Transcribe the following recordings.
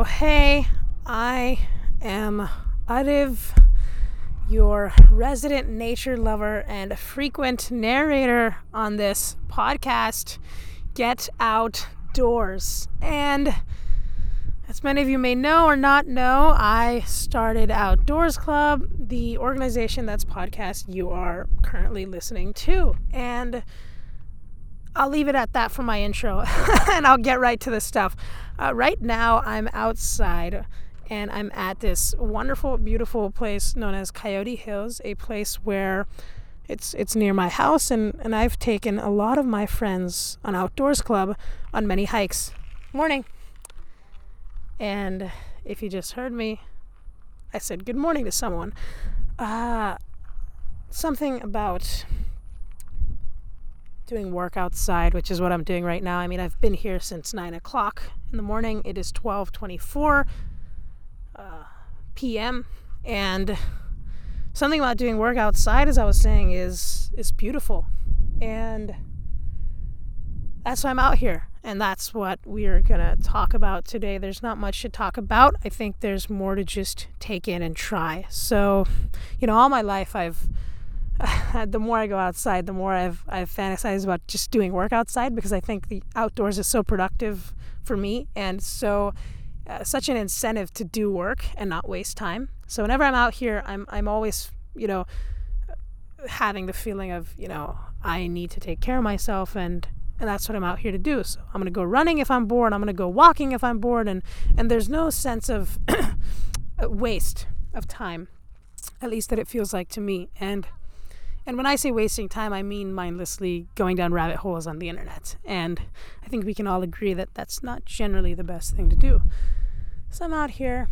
Well, hey, I am Adiv, your resident nature lover and frequent narrator on this podcast, Get Outdoors. And as many of you may know or not know, I started Outdoors Club, the organization that's podcast you are currently listening to. And I'll leave it at that for my intro and I'll get right to the stuff. Uh, right now, I'm outside and I'm at this wonderful, beautiful place known as Coyote Hills, a place where it's it's near my house and, and I've taken a lot of my friends on Outdoors Club on many hikes. Morning. And if you just heard me, I said good morning to someone. Uh, something about doing work outside, which is what I'm doing right now. I mean, I've been here since nine o'clock in the morning. It is 12:24 uh, p.m. and something about doing work outside, as I was saying, is is beautiful, and that's why I'm out here. And that's what we're gonna talk about today. There's not much to talk about. I think there's more to just take in and try. So, you know, all my life I've the more I go outside, the more I've I've fantasized about just doing work outside because I think the outdoors is so productive for me and so uh, such an incentive to do work and not waste time. So whenever I'm out here, I'm I'm always you know having the feeling of you know I need to take care of myself and and that's what I'm out here to do. So I'm gonna go running if I'm bored. I'm gonna go walking if I'm bored, and and there's no sense of waste of time, at least that it feels like to me. And and when I say wasting time, I mean mindlessly going down rabbit holes on the internet. And I think we can all agree that that's not generally the best thing to do. So I'm out here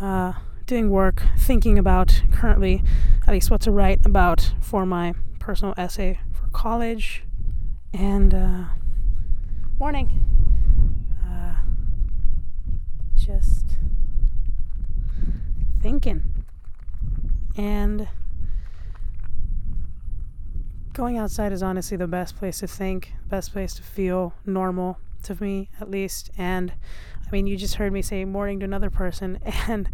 uh, doing work, thinking about currently, at least what to write about for my personal essay for college. And uh, morning. Uh, just thinking. And going outside is honestly the best place to think, best place to feel normal to me at least. And I mean, you just heard me say morning to another person, and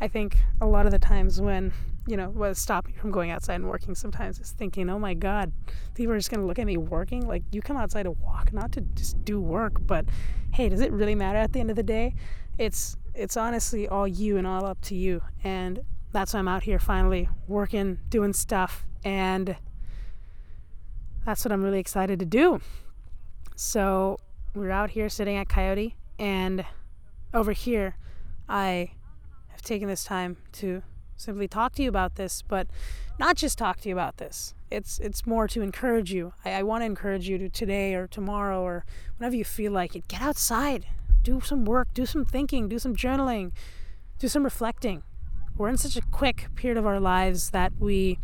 I think a lot of the times when you know what stops me from going outside and working sometimes is thinking, oh my God, people are just gonna look at me working. Like you come outside to walk, not to just do work. But hey, does it really matter at the end of the day? It's it's honestly all you and all up to you. And that's why I'm out here finally working, doing stuff, and that's what I'm really excited to do. So we're out here sitting at Coyote, and over here, I have taken this time to simply talk to you about this, but not just talk to you about this. It's it's more to encourage you. I, I want to encourage you to today or tomorrow or whenever you feel like it. Get outside, do some work, do some thinking, do some journaling, do some reflecting. We're in such a quick period of our lives that we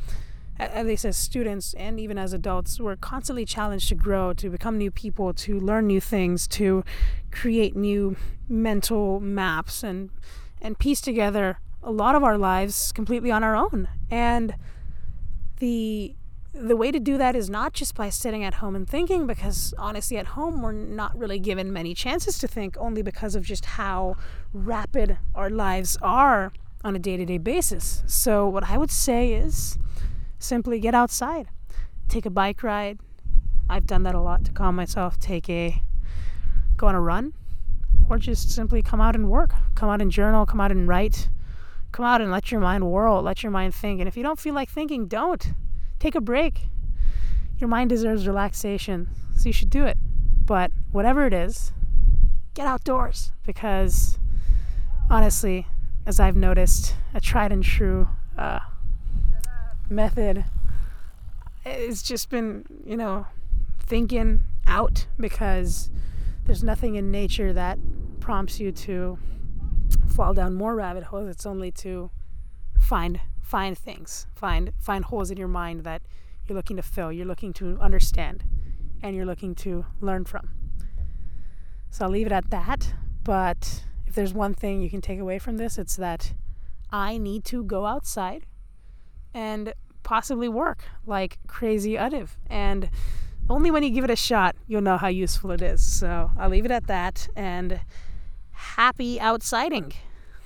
at least as students and even as adults, we're constantly challenged to grow, to become new people, to learn new things, to create new mental maps and and piece together a lot of our lives completely on our own. And the the way to do that is not just by sitting at home and thinking because honestly at home we're not really given many chances to think only because of just how rapid our lives are on a day-to-day basis. So what I would say is simply get outside, take a bike ride. I've done that a lot to calm myself. Take a go on a run, or just simply come out and work. Come out and journal. Come out and write. Come out and let your mind whirl. Let your mind think. And if you don't feel like thinking, don't. Take a break. Your mind deserves relaxation, so you should do it. But whatever it is, get outdoors because honestly, as I've noticed, a tried and true uh, method. It's just been you know thinking out because there's nothing in nature that prompts you to fall down more rabbit holes. It's only to find find things find find holes in your mind that you're looking to fill you're looking to understand and you're looking to learn from. So i'll leave it at that but if there's one thing you can take away from this it's that i need to go outside and possibly work like crazy Adiv. And only when you give it a shot, you'll know how useful it is. So I'll leave it at that and happy outsiding.